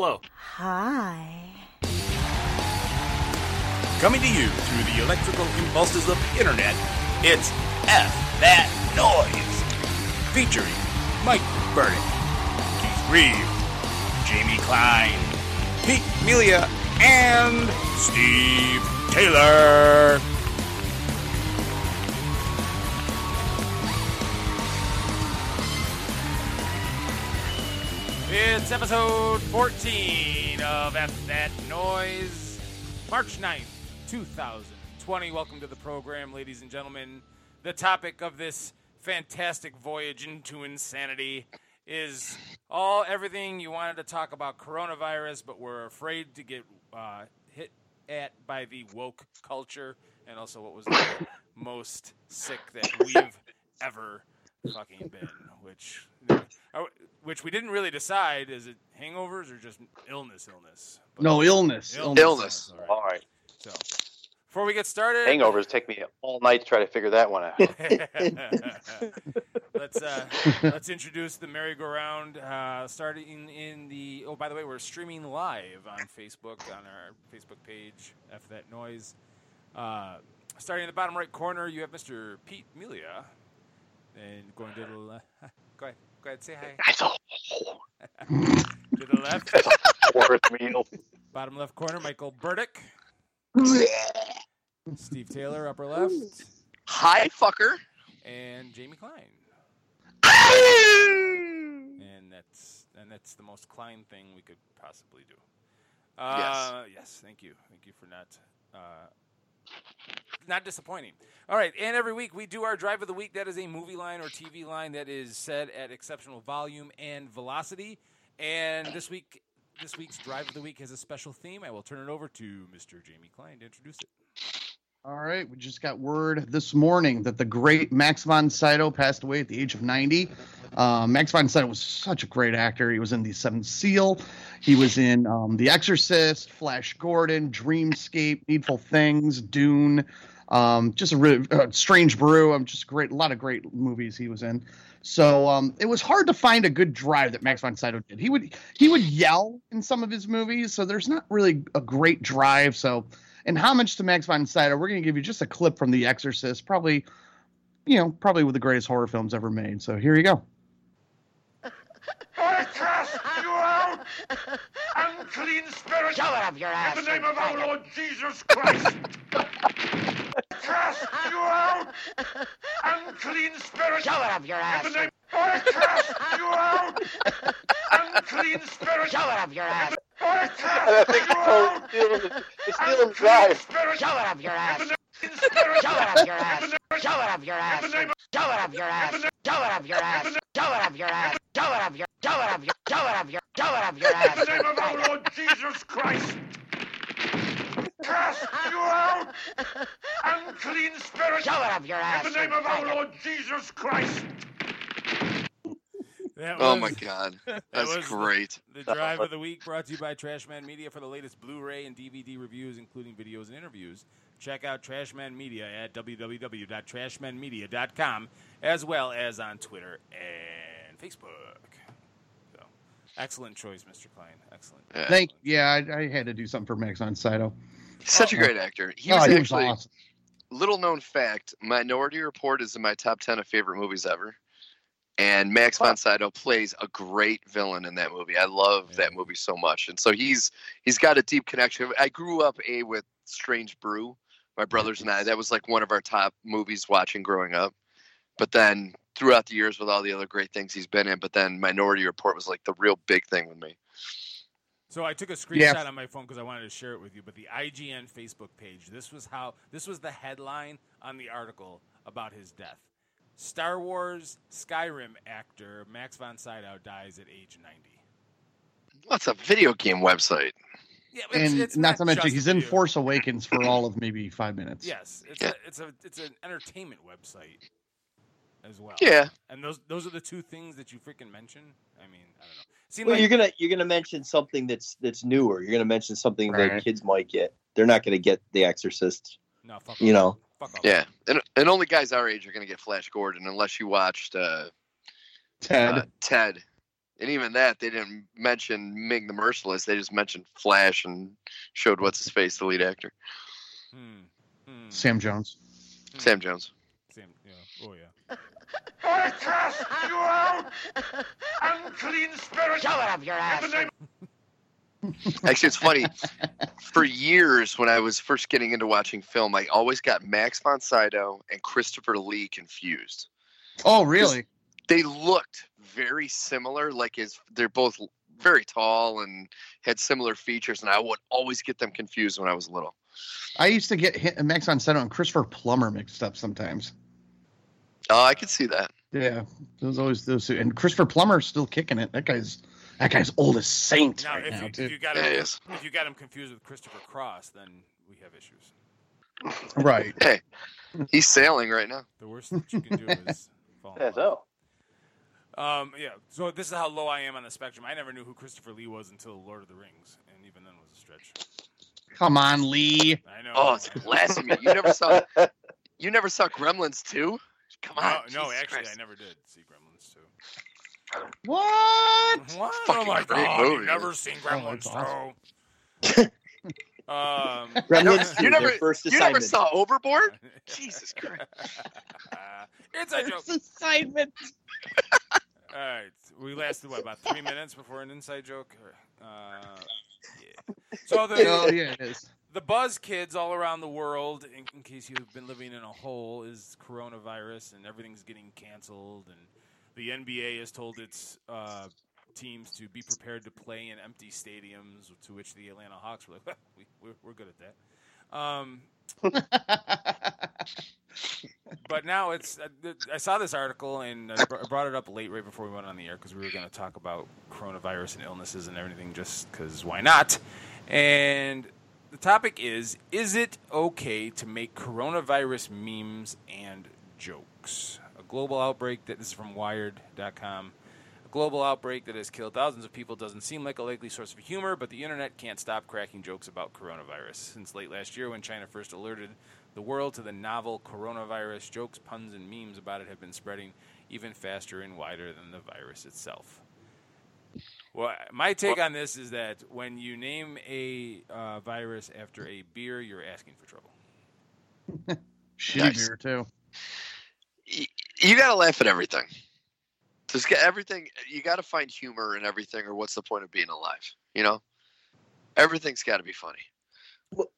Hello. Hi. Coming to you through the electrical impulses of the internet, it's F That Noise. Featuring Mike Burdick, Keith Reeve, Jamie Klein, Pete Melia, and Steve Taylor. It's episode 14 of F That Noise, March 9th, 2020. Welcome to the program, ladies and gentlemen. The topic of this fantastic voyage into insanity is all everything you wanted to talk about coronavirus, but we're afraid to get uh, hit at by the woke culture, and also what was the most sick that we've ever fucking been, which uh, which we didn't really decide. Is it hangovers or just illness? Illness. But- No illness. Illness. Illness. All right. All right. So before we get started, Hangovers take me all night to try to figure that one out. let's uh, let's introduce the merry-go-round. Uh, starting in the oh, by the way, we're streaming live on Facebook on our Facebook page. F that noise. Uh, starting in the bottom right corner, you have Mr. Pete Melia, and going to the le- go ahead, go ahead, say hi. That's a whole To the left, horrid meal. bottom left corner, Michael Burdick, Steve Taylor, upper left, Hi, fucker. and Jamie Klein. and that's and that's the most Klein thing we could possibly do. Uh, yes. thank you, thank you for not uh, not disappointing. All right, and every week we do our drive of the week. That is a movie line or TV line that is said at exceptional volume and velocity. And this week, this week's drive of the week has a special theme. I will turn it over to Mr. Jamie Klein to introduce it. All right, we just got word this morning that the great Max von Sydow passed away at the age of 90. Uh, Max von Sydow was such a great actor. He was in The Seventh Seal. He was in um, The Exorcist, Flash Gordon, Dreamscape, Needful Things, Dune. Um, just a really uh, Strange Brew. Um, just great, a lot of great movies he was in. So um, it was hard to find a good drive that Max von Sydow did. He would he would yell in some of his movies, so there's not really a great drive. So in homage to Max von Sydow, we're going to give you just a clip from The Exorcist, probably, you know, probably one of the greatest horror films ever made. So here you go. I cast you out, unclean spirit. Shove it up your ass. In the name of our it. Lord Jesus Christ. I cast you out, unclean spirit. Shove it up your ass. In the name. I cast you out, unclean spirit. Shove it up your ass. I And I cast think it's out, stealing the, it's stealing unclean drive. spirit. Shove it up your ass. In the name of spirit. Shove it up your ass. In Shove it up your ass. In the name of- Shove it up your ass. Shove it up your ass. Shove it up your ass. Shove it up your. Shove it up your. Shove it up your. Shove it up your In the name of our Lord Jesus Christ. Cast you out, unclean spirit. Shove it up your ass. In the name of our. Lord Jesus Christ. That Oh was- my god, that that's was great. The drive of the week brought to you by Trashman Media for the latest Blu-ray and DVD reviews, including videos and interviews. Check out Trashman Media at www.trashmanmedia.com, as well as on Twitter and Facebook. So, excellent choice, Mr. Klein. Excellent. Yeah. Thank yeah, I, I had to do something for Max von Sydow. He's such a Oh. great actor. He oh, was he was actually awesome. little known fact. Minority Report is in my top ten of favorite movies ever, and Max von Sydow plays a great villain in that movie. I love that movie so much, and so he's he's got a deep connection. I grew up a with Strange Brew. My brothers and I. That was like one of our top movies watching growing up. But then throughout the years, with all the other great things he's been in, but then Minority Report was like the real big thing with me. So I took a screenshot Yeah. on my phone because I wanted to share it with you. But the IGN Facebook page, this was how this was the headline on the article about his death. Star Wars Skyrim actor Max von Sydow dies at age 90. What's a video game website? Yeah, And not, to mention, he's in. Force Awakens for all of maybe five minutes. Yes, it's Yeah. a it's a it's an entertainment website as well. Yeah, and those those are the two things that you freaking mention. I mean, I don't know. Seemed Well, like you're gonna you're gonna mention something that's that's newer. You're gonna mention something Right. that kids might get. They're not gonna get The Exorcist. no, fuck you off. know. Fuck off. yeah, and and only guys our age are gonna get Flash Gordon unless you watched uh, Ted. uh, Ted. And even that, they didn't mention Ming the Merciless. They just mentioned Flash and showed what's his face, the lead actor, Hmm. Hmm. Sam Jones. Hmm. Sam Jones. Sam. Yeah. Oh yeah. I cast you out! Unclean spirit! Shove it up your ass. Actually, it's funny. For years, when I was first getting into watching film, I always got Max von Sydow and Christopher Lee confused. Oh, really? They looked very similar, like as they're both very tall and had similar features, and I would always get them confused when I was little. I used to get Max von Sydow and Christopher Plummer mixed up sometimes. Oh, I could see that. Yeah, those always those two. And Christopher Plummer's still kicking it. That guy's that guy's old as saint Now, right if, now you, if you got him, he is. if you got him confused with Christopher Cross, then we have issues. Right. Hey, he's sailing right now. The worst that you can do is fall in Yeah, love. so. Um, yeah. So this is how low I am on the spectrum. I never knew who Christopher Lee was until Lord of the Rings, and even then was a stretch. Come on, Lee. I know. Oh, it's blasphemy! You never saw, you never saw Gremlins 2? Come on. no, Jesus actually, Christ. I never did see Gremlins 2. What? What? Fucking oh my great god! movie. You've never seen Oh, Gremlins that's um, Gremlins You never- first You never saw Overboard? Jesus Christ! it's a joke. assignment. All right, we lasted what about three minutes before an inside joke? Uh, yeah. So the Oh yeah, it is. the buzz kids all around the world, in, in case you've been living in a hole, is coronavirus, and everything's getting canceled, and the NBA has told its uh, teams to be prepared to play in empty stadiums. To which the Atlanta Hawks were like, well, we, we're, we're good at that. Um, but now it's uh, I saw this article and I brought it up late right before we went on the air because we were going to talk about coronavirus and illnesses and everything just because why not? And the topic is: Is it okay to make coronavirus memes and jokes? A global outbreak that this is from Wired.com. A global outbreak that has killed thousands of people doesn't seem like a likely source of humor, but the internet can't stop cracking jokes about coronavirus. Since late last year, when China first alerted the world to the novel coronavirus, jokes, puns, and memes about it have been spreading even faster and wider than the virus itself. Well, my take on this is that when you name a uh, virus after a beer, you're asking for trouble. Shitty Nice. beer too. You gotta laugh at everything. Just get everything. You gotta find humor in everything, or what's the point of being alive? You know, everything's got to be funny. Well,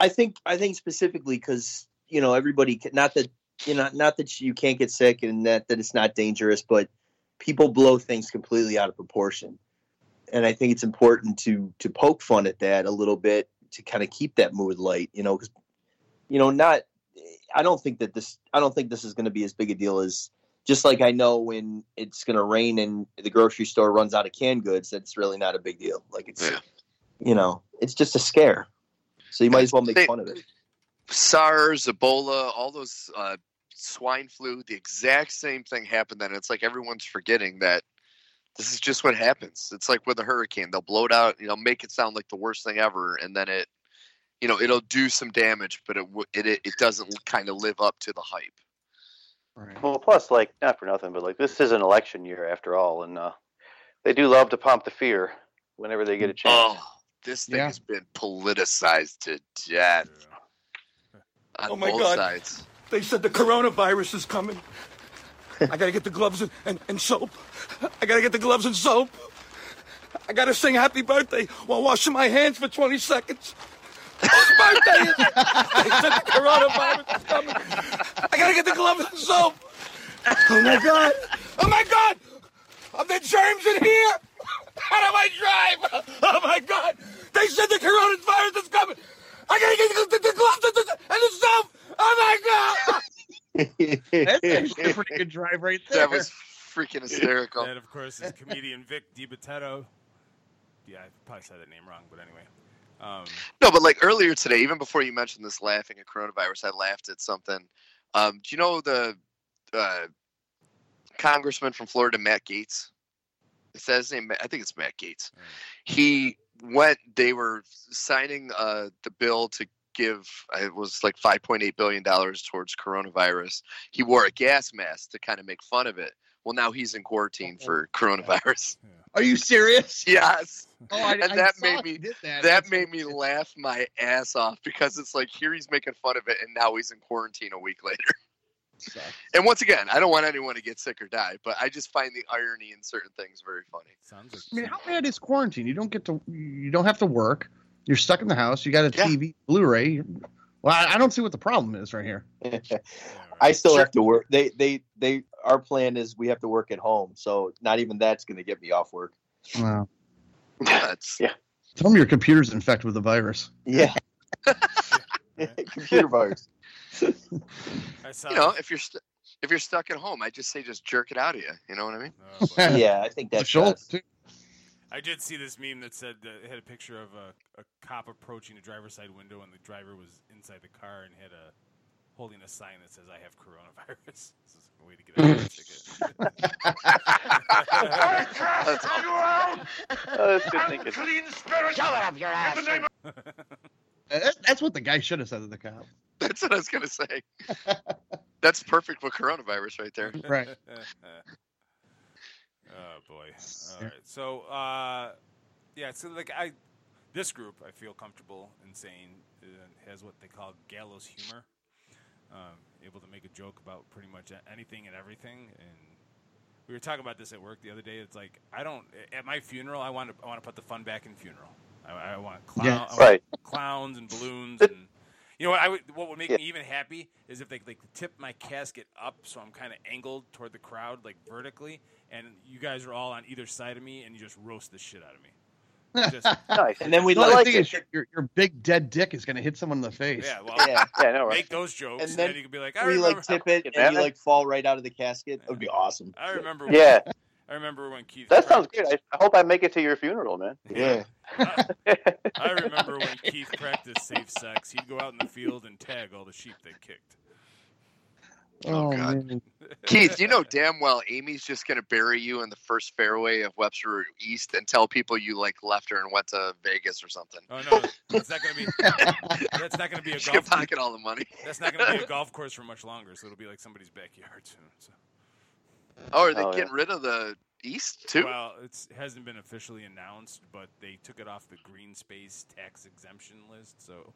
I think I think specifically because you know everybody not that you know not that you can't get sick and that that it's not dangerous, but people blow things completely out of proportion, and I think it's important to to poke fun at that a little bit to kind of keep that mood light. You know, because you know not I don't think that this I don't think this is going to be as big a deal as just like I know when it's going to rain and the grocery store runs out of canned goods, that's really not a big deal. Like it's Yeah. you know it's just a scare. So you might as well make They- fun of it. SARS, Ebola, all those uh, swine flu, the exact same thing happened then. It's like everyone's forgetting that this is just what happens. It's like with a hurricane, they'll blow it out, you know, make it sound like the worst thing ever, and then it, you know, it'll do some damage, but it it it, it doesn't kind of live up to the hype. Right. Well, plus, like, not for nothing, but like, this is an election year after all, and uh, they do love to pump the fear whenever they get a chance. Oh, this thing Yeah. has been politicized to death on Oh my both God. sides. They said the coronavirus is coming. I gotta get the gloves and, and, and soap. I gotta get the gloves and soap. I gotta sing happy birthday while washing my hands for 20 seconds. Whose birthday is it? They said the coronavirus is coming. I gotta get the gloves and soap. Oh my God. Oh my God. Are there germs in here? How do I drive? Oh my God. They said the coronavirus is coming. I gotta get the, the, the gloves and the, and the soap. Oh my God. That's actually a pretty good drive right there. That was freaking hysterical. and of course, is comedian Vic DiBattista. Yeah, I probably said that name wrong, but anyway. Um, No, but like earlier today, even before you mentioned this laughing at coronavirus, I laughed at something. Um, do you know the uh, congressman from Florida, Matt Gaetz? That his name? I think it's Matt Gaetz. He went. They were signing uh, the bill to give. It was like five point eight billion dollars towards coronavirus. He wore a gas mask to kind of make fun of it. Well, now he's in quarantine oh, oh. for coronavirus. Are you serious? Yes. Oh, I, And I that made me- that. That That's made me hilarious. laugh my ass off because it's like here he's making fun of it, and now he's in quarantine a week later. Sucks. And once again, I don't want anyone to get sick or die, but I just find the irony in certain things very funny. Sounds like I mean, how bad is quarantine? You don't get to, you don't have to work. You're stuck in the house. You got a Yeah. TV, Blu-ray. Well, I, I don't see what the problem is right here. I still Sure. have to work. They they they. Our plan is we have to work at home, so not even that's going to get me off work. Wow. That's Yeah. Tell me your computer's infected with a virus. Yeah. Computer virus. I saw you know, if you're st- if you're stuck at home, I just say just jerk it out of you. You know what I mean? Oh. Yeah, I think that's Sure. best. I did see this meme that said that it had a picture of a, a cop approaching a driver's side window, and the driver was inside the car and had a holding a sign that says "I have coronavirus." This is a way to get out of the ticket. That's awesome. Oh, that's good thinking. Shove it up your ass. That's, that's what the guy should have said to the cop. That's what I was gonna say. That's perfect for coronavirus right there. Right. oh boy. All right. So, uh, yeah. So, like, I this group, I feel comfortable in saying uh, has what they call gallows humor. Um, able to make a joke about pretty much anything and everything. And we were talking about this at work the other day. It's like I don't at my funeral. I want to I want to put the fun back in funeral. I, I want clown, Yes. I want Right. clowns and balloons and you know what I would what would make Yeah. me even happy is if they like tip my casket up so I'm kind of angled toward the crowd like vertically and you guys are all on either side of me and you just roast the shit out of me. Just, Nice. And then we The like thing it. is your, your, your big dead dick is going to hit someone in the face. yeah, well, yeah, Yeah, I know, right? make those jokes and And then, then you can be like, I we remember, like tip it and you that? like fall right out of the casket. That would be awesome. I remember, Yeah, when, I remember when Keith. that sounds good. I, I hope I make it to your funeral, man. Yeah. I remember when Keith practiced safe sex. He'd go out in the field and tag all the sheep they kicked. Oh, oh God. man. Keith, you know damn well Amy's just gonna bury you in the first fairway of Webster East and tell people you like left her and went to Vegas or something. Oh no, that's not gonna be. That's not gonna be a She'll golf. pocket all the money. That's not gonna be a golf course for much longer. So it'll be like somebody's backyard soon. So. Oh, are they Oh, yeah. getting rid of the East too? Well, it hasn't been officially announced, but they took it off the green space tax exemption list. So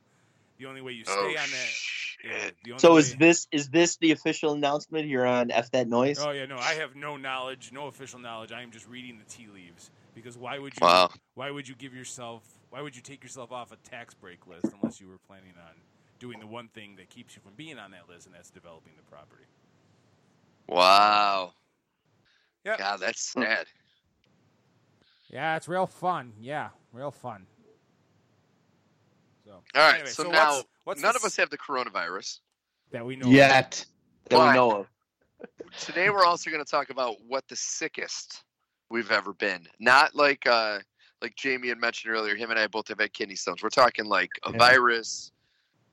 the only way you oh, stay oh on that. shit! Yeah, the only So way, is this is this the official announcement here on F that noise? Oh yeah, no, I have no knowledge, no official knowledge. I am just reading the tea leaves because why would you? Wow. Why would you give yourself? Why would you take yourself off a tax break list unless you were planning on doing the one thing that keeps you from being on that list, and that's developing the property. Wow. Yeah. God, that's hmm. sad. Yeah, it's real fun. Yeah, real fun. So, All right, anyway, so, what's- now what's none the of us have the coronavirus. that we know. of. Yet. that Why? we know of. Today we're also going to talk about what the sickest we've ever been. Not like uh like Jamie had mentioned earlier, him and I both have had kidney stones. We're talking like a Yeah. virus,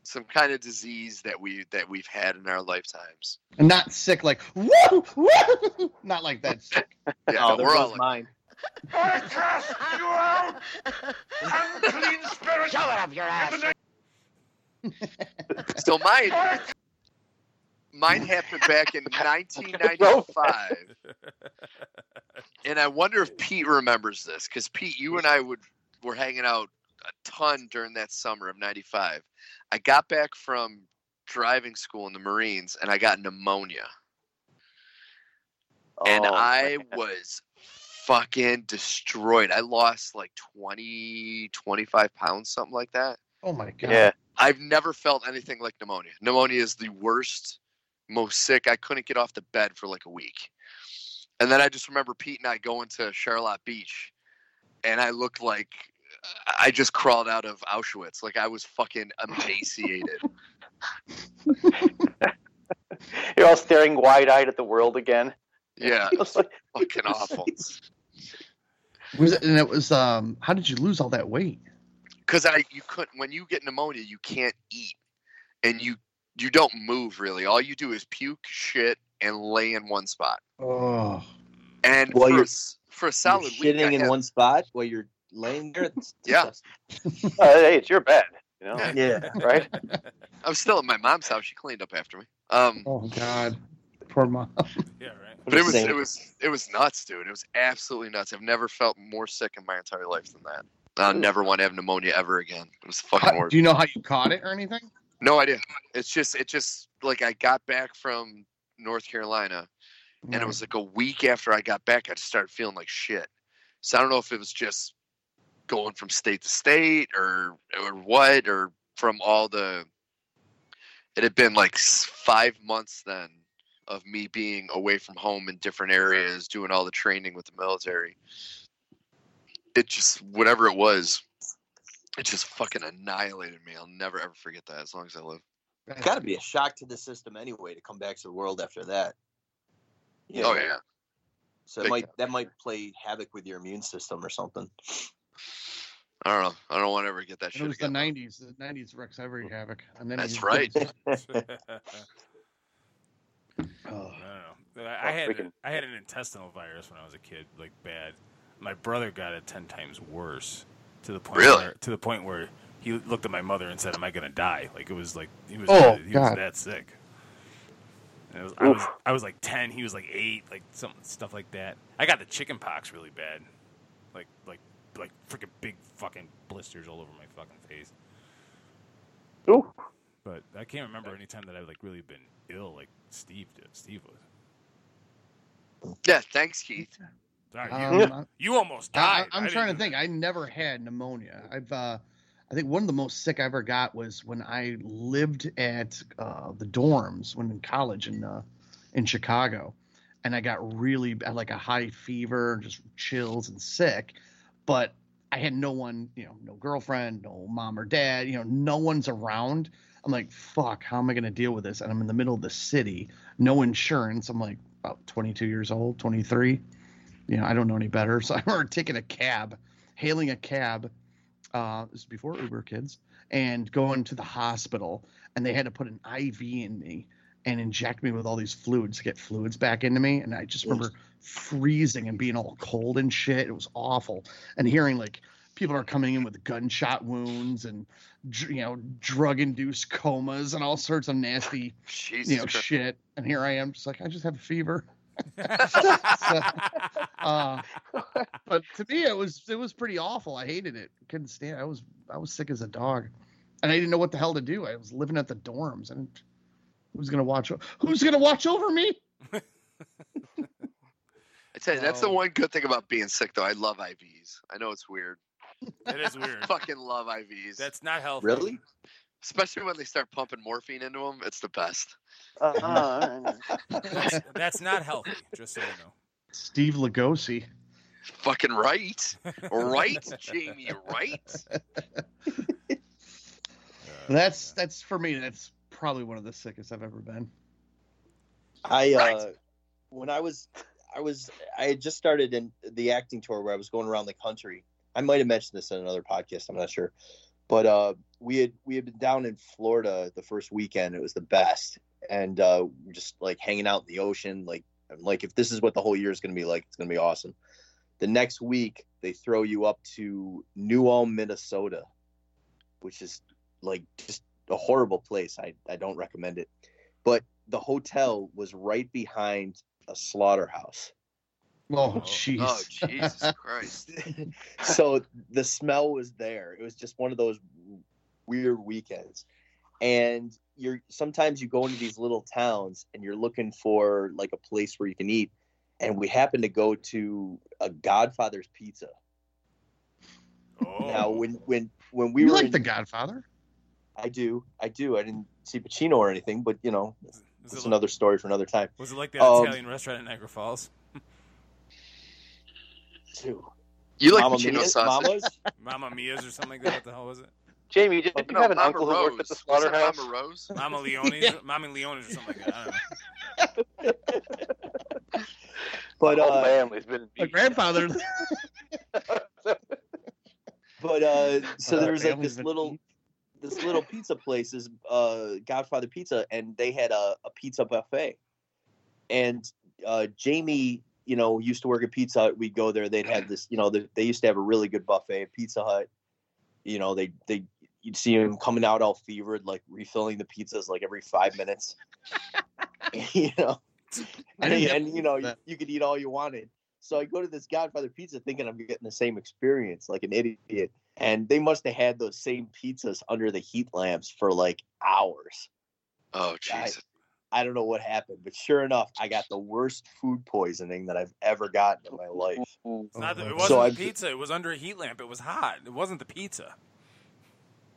some kind of disease that we that we've had in our lifetimes. And not sick like, woo, woo. Not like that sick. Yeah, oh, no, we're all like, mine. I cast you out! Unclean spirit! Shove it up your ass. so mine mine happened back in 1995. and I wonder if Pete remembers this because Pete, you and I would were hanging out a ton during that summer of '95. I got back from driving school in the Marines and I got pneumonia, and Oh, I man. was fucking destroyed. I lost like 20, 25 pounds, something like that. Oh my god. Yeah. I've never felt anything like pneumonia. Pneumonia is the worst, most sick. I couldn't get off the bed for like a week. And then I just remember Pete and I going to Charlotte Beach, and I looked like I just crawled out of Auschwitz. Like I was fucking emaciated. You're all staring wide eyed at the world again. yeah, It's like, fucking awful. Was it, and it was um how did you lose all that weight? Because I you couldn't when you get pneumonia, you can't eat, and you you don't move really. All you do is puke, shit, and lay in one spot. Oh. And Well, for, a you're- for a You're solid week, shitting in had- one spot while you're laying there. It's Yeah. disgusting. oh, hey, it's your bed, you know, Yeah. right? I was still at my mom's house. She cleaned up after me. Um, Oh god. Poor mom. Yeah, right. But it was it was it was nuts, dude. It was absolutely nuts. I've never felt more sick in my entire life than that. I'll never want to have pneumonia ever again. It was fucking How- worse. do you know how you caught it or anything? No idea. It's just it just like I got back from North Carolina and it was like a week after I got back I just started feeling like shit. So I don't know if it was just going from state to state or or what or from all the it had been like 5 months then of me being away from home in different areas doing all the training with the military. It just whatever it was it just fucking annihilated me. I'll never ever forget that as long as I live. It's got to be a shock to the system anyway to come back to the world after that. You Oh yeah. So it might that might play havoc with your immune system or something. I don't know. I don't want to ever get that It shit was the '90s. The '90s wrecks every mm. havoc. And then That's right. Oh. I don't. I I had freaking- I had an intestinal virus when I was a kid, like bad. My brother got it ten times worse, to the point Really? where to the point where he looked at my mother and said, "Am I gonna die?" Like it was like he was Oh, he was that sick. And was, I was I was like ten, he was like eight, like some stuff like that. I got the chicken pox really bad, like like like freaking big fucking blisters all over my fucking face. Ooh. But I can't remember any time that I've like really been ill, like Steve did. Steve was. Yeah, thanks, Keith. Sorry, you, Um, you almost I, died. I'm I trying to didn't- think. I never had pneumonia. I've, uh, I think one of the most sick I ever got was when I lived at uh, the dorms when in college in uh, in Chicago, and I got really bad, like a high fever, and just chills and sick. But I had no one, you know, no girlfriend, no mom or dad, you know, no one's around. I'm like, fuck, how am I going to deal with this? And I'm in the middle of the city, no insurance. I'm like about 22 years old, 23 you know, I don't know any better. So I remember taking a cab, hailing a cab. Uh, this is before Uber kids, and going to the hospital, and they had to put an IV in me and inject me with all these fluids to get fluids back into me. And I just remember freezing and being all cold and shit. It was awful. And hearing like people are coming in with gunshot wounds and you know drug-induced comas and all sorts of nasty Jesus you know Christ. shit. And here I am, just like I just have a fever. So, uh, but to me, it was it was pretty awful. I hated it. Couldn't stand. I was I was sick as a dog, and I didn't know what the hell to do. I was living at the dorms, and who's gonna watch? Who's gonna watch over me? I tell you, that's the one good thing about being sick, though. I love IVs. I know it's weird. It is weird. Fucking love IVs. That's not healthy. Really? Especially when they start pumping morphine into them. It's the best. Uh, That's, that's not healthy. Just so you know. Steve Lugosi. Fucking right. Right, Jamie, right? Uh, That's that's for me. That's probably one of the sickest I've ever been. I uh, when I was I was I had just started in the acting tour where I was going around the country. I might have mentioned this in another podcast. I'm not sure, but uh, we had we had been down in Florida the first weekend. It was the best, and uh, just like hanging out in the ocean. Like I'm like if this is what the whole year is going to be like, it's going to be awesome. The next week they throw you up to New Ulm, Minnesota, which is like just a horrible place. I I don't recommend it, but the hotel was right behind a slaughterhouse. Oh Oh. jeez. Oh, Jesus Christ. so the smell was there. It was just one of those weird weekends. And you're sometimes you go into these little towns and you're looking for like a place where you can eat. And we happened to go to a Godfather's Pizza. oh. Now when when when we you were like in- The Godfather? I do, I do. I didn't see Pacino or anything, but you know, Was it's it, like, another story for another time. was it like that Um, Italian restaurant in Niagara Falls? Too. You like Mama Pacino Mia- sausage? Mamas? Mama Mia's or something like that. What the hell was it? Jamie, did you No, have an Mama uncle who worked at the Rose. Was slaughterhouse? Mama Rose? Mama Leone's, Mama Leone's or something like that. I don't know. But the whole uh, family's been My beat. grandfather. but uh, so there was like family's this been little this little pizza place is uh Godfather Pizza, and they had a, a pizza buffet. And uh, Jamie, you know, used to work at Pizza Hut. We'd go there. They'd have this, you know, they, they used to have a really good buffet at Pizza Hut. You know, they they you'd see him coming out all fevered, like refilling the pizzas like every five minutes. you know, and, and, you know you, you could eat all you wanted. So I go to this Godfather Pizza thinking I'm getting the same experience, like an idiot. And they must have had those same pizzas under the heat lamps for like hours. Oh I- Jesus! I don't know what happened, but sure enough, I got the worst food poisoning that I've ever gotten in my life. Not the, it wasn't I- the pizza. It was under a heat lamp. It was hot. It wasn't the pizza.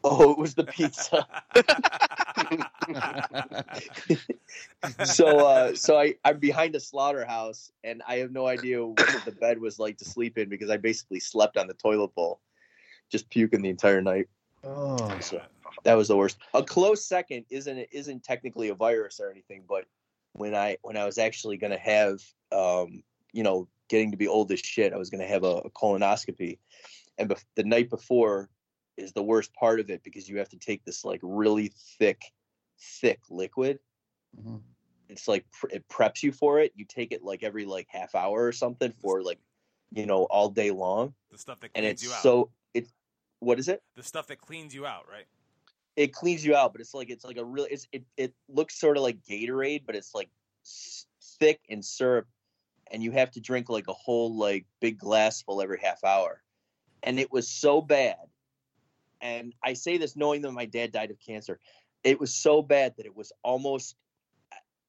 Oh, it was the pizza. so uh so I, I'm behind a slaughterhouse and I have no idea what the bed was like to sleep in because I basically slept on the toilet bowl, just puking the entire night. oh, So that was the worst. A close second isn't isn't technically a virus or anything, but when I when I was actually gonna have um you know getting to be old as shit, I was gonna have a, a colonoscopy, and bef- the night before is the worst part of it because you have to take this like really thick, thick liquid. Mhm. It's like pr- it preps you for it. You take it like every like half hour or something for like you know all day long, The stuff that and it's you out. so it. What is it? the stuff that cleans you out, right? it cleans you out, but it's like it's like a real. It's it it looks sort of like Gatorade, but it's like s- thick and syrup, and you have to drink like a whole like big glass full every half hour, and it was so bad. And I say this knowing that my dad died of cancer. It was so bad that it was almost.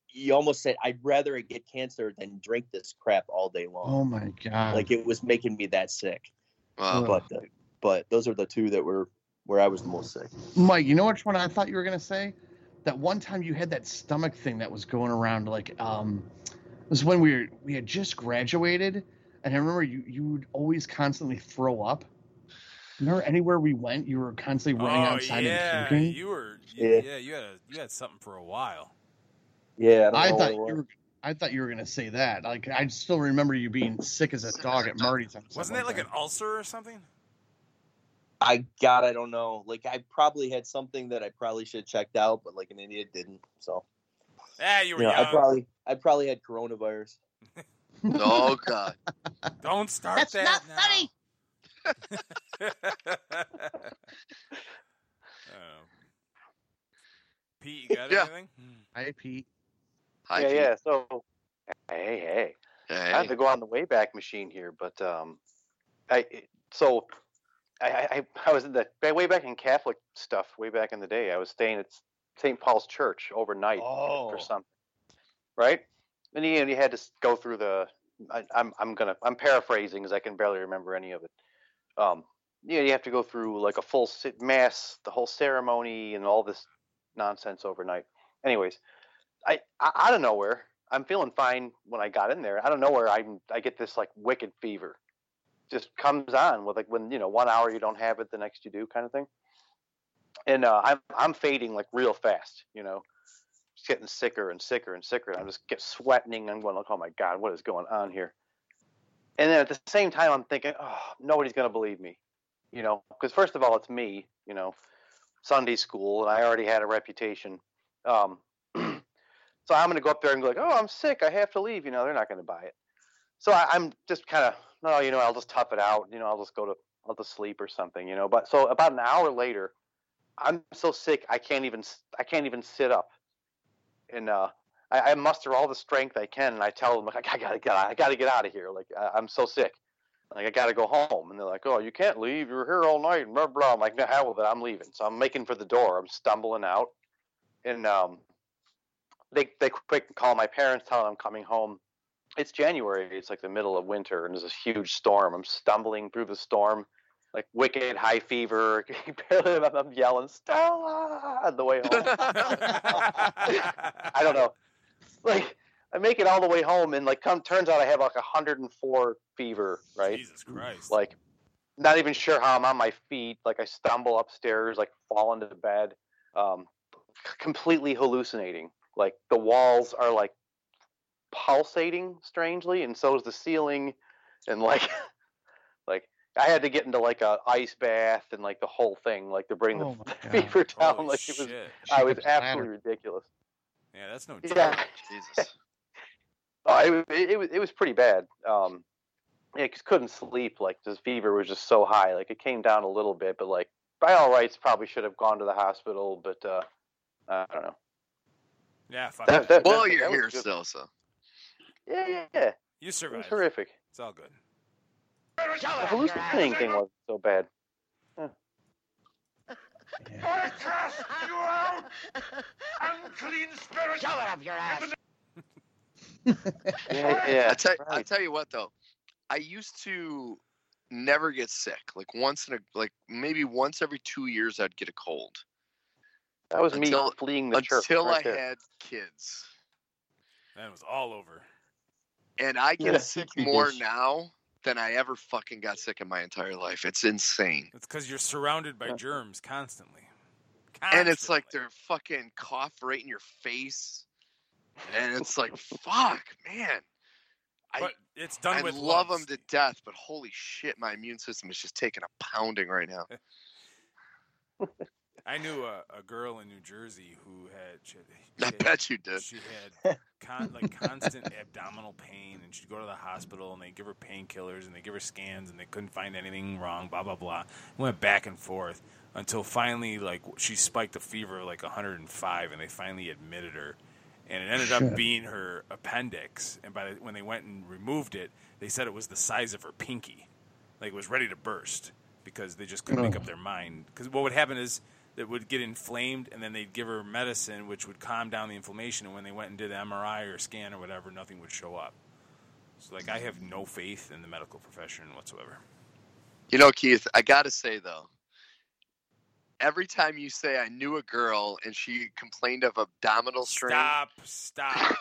You almost said, "I'd rather get cancer than drink this crap all day long." oh my god! Like it was making me that sick. Wow. But uh, but those are the two that were where I was the most sick. Mike, you know which one I thought you were gonna say? That one time you had that stomach thing that was going around like um it was when we were we had just graduated and I remember you you would always constantly throw up. Remember anywhere we went, you were constantly running oh outside yeah, and puking. you were. Yeah, Yeah. yeah, you had a, you had something for a while. Yeah, I don't thought you were I thought you were gonna say that. Like I still remember you being sick as a dog at Marty's. Wasn't that like an ulcer or something? I God, I don't know. Like I probably had something that I probably should have checked out, but like an idiot didn't. So Yeah, you you were know, I probably I probably had coronavirus. Oh God! Don't start That's that not now. funny. Oh. Pete, you got Yeah. anything? Hmm. Hi Pete. Hi, yeah, Pete. yeah. So, hey, hey. I have to go on the Wayback Machine here, but um, I so I, I I- I was in the way back in Catholic stuff way back in the day. I was staying at St. Paul's Church overnight Oh. for something, right? And you, you had to go through the. I, I'm I'm gonna I'm paraphrasing because I can barely remember any of it. Um, yeah, you have to go through like a full mass, the whole ceremony, and all this nonsense overnight. Anyways, I, I out of nowhere, I'm feeling fine when I got in there. Out of nowhere, I I get this like wicked fever, just comes on with like when you know one hour you don't have it, the next you do, kind of thing. And uh, I'm I'm fading like real fast, you know, just getting sicker and sicker and sicker. And I'm just get sweating. I'm going like, oh my god, what is going on here? And then at the same time, I'm thinking, oh, nobody's gonna believe me, you know, because first of all, it's me, you know, Sunday school, and I already had a reputation. Um, so I'm gonna go up there and go like, oh, I'm sick, I have to leave. You know, they're not gonna buy it. So I, I'm just kind of, no, you know, I'll just tough it out. You know, I'll just go to, I'll just sleep or something. You know, but so about an hour later, I'm so sick I can't even, I can't even sit up. And uh, I, I muster all the strength I can, and I tell them like, I gotta get, I gotta get out of here. Like I, I'm so sick. Like I gotta go home, and they're like, "Oh, you can't leave. You're here all night." And blah blah. I'm like, "No, hell with it. I'm leaving." So I'm making for the door. I'm stumbling out, and um, they they quick call my parents, tell them I'm coming home. It's January. It's like the middle of winter, and there's this huge storm. I'm stumbling through the storm, like wicked high fever. Barely, I'm yelling Stella on the way home. I don't know. Like I make it all the way home, and like come turns out I have like 104 fever, right? Jesus Christ. Like not even sure how I'm on my feet. Like I stumble upstairs, like fall into the bed, um, completely hallucinating. Like the walls are like pulsating strangely, and so is the ceiling, and like like I had to get into like a ice bath and like the whole thing, like to bring Oh the God. fever down. Holy like it was, shit. I was Shit splatter. absolutely ridiculous. Yeah, that's no joke. Yeah. Jesus. Oh, it, was- it, it was it was pretty bad. Um, yeah, 'cause couldn't sleep. Like this fever was just so high. Like it came down a little bit, but like by all rights, probably should have gone to the hospital. But uh, I don't know. Yeah, fuck That- that- Well, that you're was here good. still, so Yeah, yeah, yeah. You It was survived. horrific. It's all good. The hallucinating thing wasn't so bad. I cast you out, unclean spirit. Shove it up your ass. Yeah, yeah. I tell I right. tell you what though, I used to never get sick. Like once in a like maybe once every two years I'd get a cold That was me until- fleeing the church. until right I there. had kids. That was all over. And I get Yeah, sick more dish. now than I ever fucking got sick in my entire life. It's insane. It's because you're surrounded by germs constantly. And it's like they're fucking cough right in your face. And it's like, fuck, man. I, But it's done I with love love, them to death, but holy shit, my immune system is just taking a pounding right now. I knew a, a girl in New Jersey who had. She, she I had- bet you did. She had con- like constant abdominal pain, and she'd go to the hospital, and they give her painkillers, and they give her scans, and they couldn't find anything wrong. Blah blah blah. Went back and forth until finally, like she spiked a fever of like 105, and they finally admitted her, and it ended up being her appendix. And by the, when they went and removed it, they said it was the size of her pinky, like it was ready to burst because they just couldn't make Oh. up their mind. Because what would happen is it would get inflamed, and then they'd give her medicine, which would calm down the inflammation. And when they went and did an MRI or scan or whatever, nothing would show up. So, like, I have no faith in the medical profession whatsoever. You know, Keith, I gotta say though, every time you say I knew a girl and she complained of abdominal strain, Stop! Stop!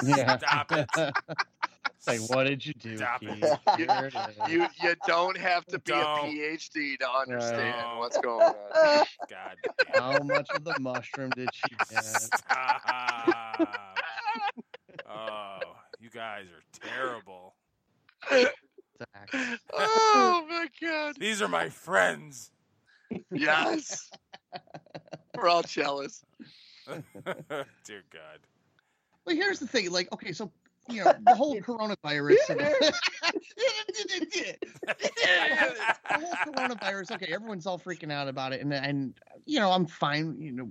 Stop it! It's like, what did you do, Stop Keith? it. You- Here it is. you you don't have to be Don't. a PhD to understand Right. what's going on. God damn! How much of the mushroom did she get? Oh, you guys are terrible. Oh my god! These are my friends. Yes, we're all jealous. Dear God. Well, here's the thing. Like, okay, so you know the whole coronavirus. the whole coronavirus. Okay, everyone's all freaking out about it, and and you know I'm fine. You know,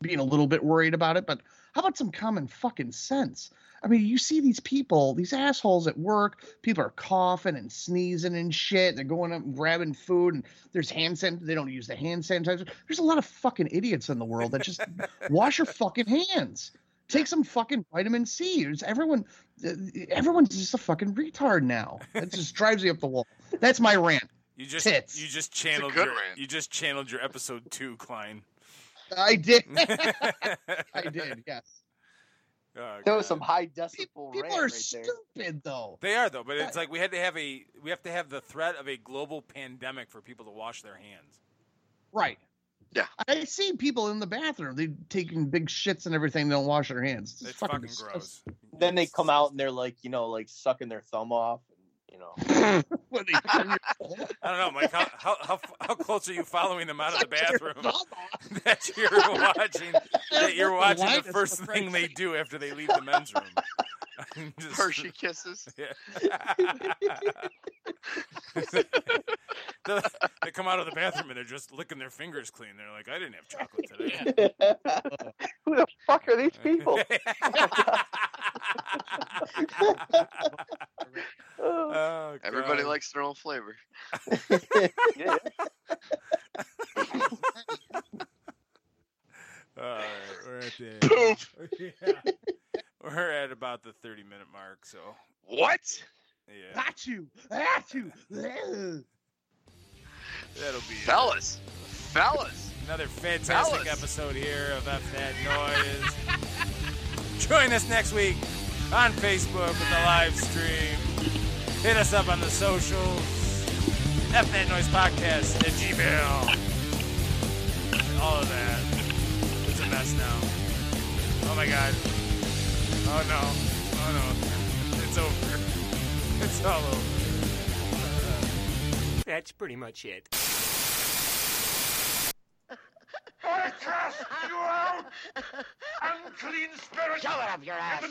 being a little bit worried about it, but how about some common fucking sense? I mean, you see these people, these assholes at work. People are coughing and sneezing and shit. They're going up and grabbing food, and there's hand san. They don't use the hand sanitizer. There's a lot of fucking idiots in the world that just wash your fucking hands. Take some fucking vitamin C. It's everyone, uh, everyone's just a fucking retard now. It just drives you up the wall. That's my rant. You just Tits. you just channeled your rant. you just channeled your episode two, Klein. I did. I I did. Yes. Oh, That was some high Pe- decibel People rant are right there. stupid, though. They are though, but it's like we had to have a we have to have the threat of a global pandemic for people to wash their hands. Right. Yeah. I see people in the bathroom. They're taking big shits and everything. They don't wash their hands. It's fucking gross. disgusting. Then they come out and they're like, you know, like sucking their thumb off. And, you know, When they your I don't know, Mike. How, how how how close are you following them out of the bathroom? thumb that you're watching that you're watching the first thing they do after they leave the men's room. I'm just- Hershey kisses. Yeah. they they come out of the bathroom and they're just licking their fingers clean. They're like, I didn't have chocolate today. Who the fuck are these people? oh, Everybody likes their own flavor. yeah. All right, we're at the Poof. yeah. We're at about the 30 minute mark, so What? yeah, Got you. Got you. That'll be it. Fellas. Fellas. Another fantastic Fellas. episode here of F That Noise. Join us next week on Facebook with the live stream. Hit us up on the socials. F That Noise Podcast at Gmail. All of that. It's a mess now. Oh my god. Oh no. Oh no. It's over. It's all over. That's pretty much it. I cast you out, unclean spirit. Shove it up your ass.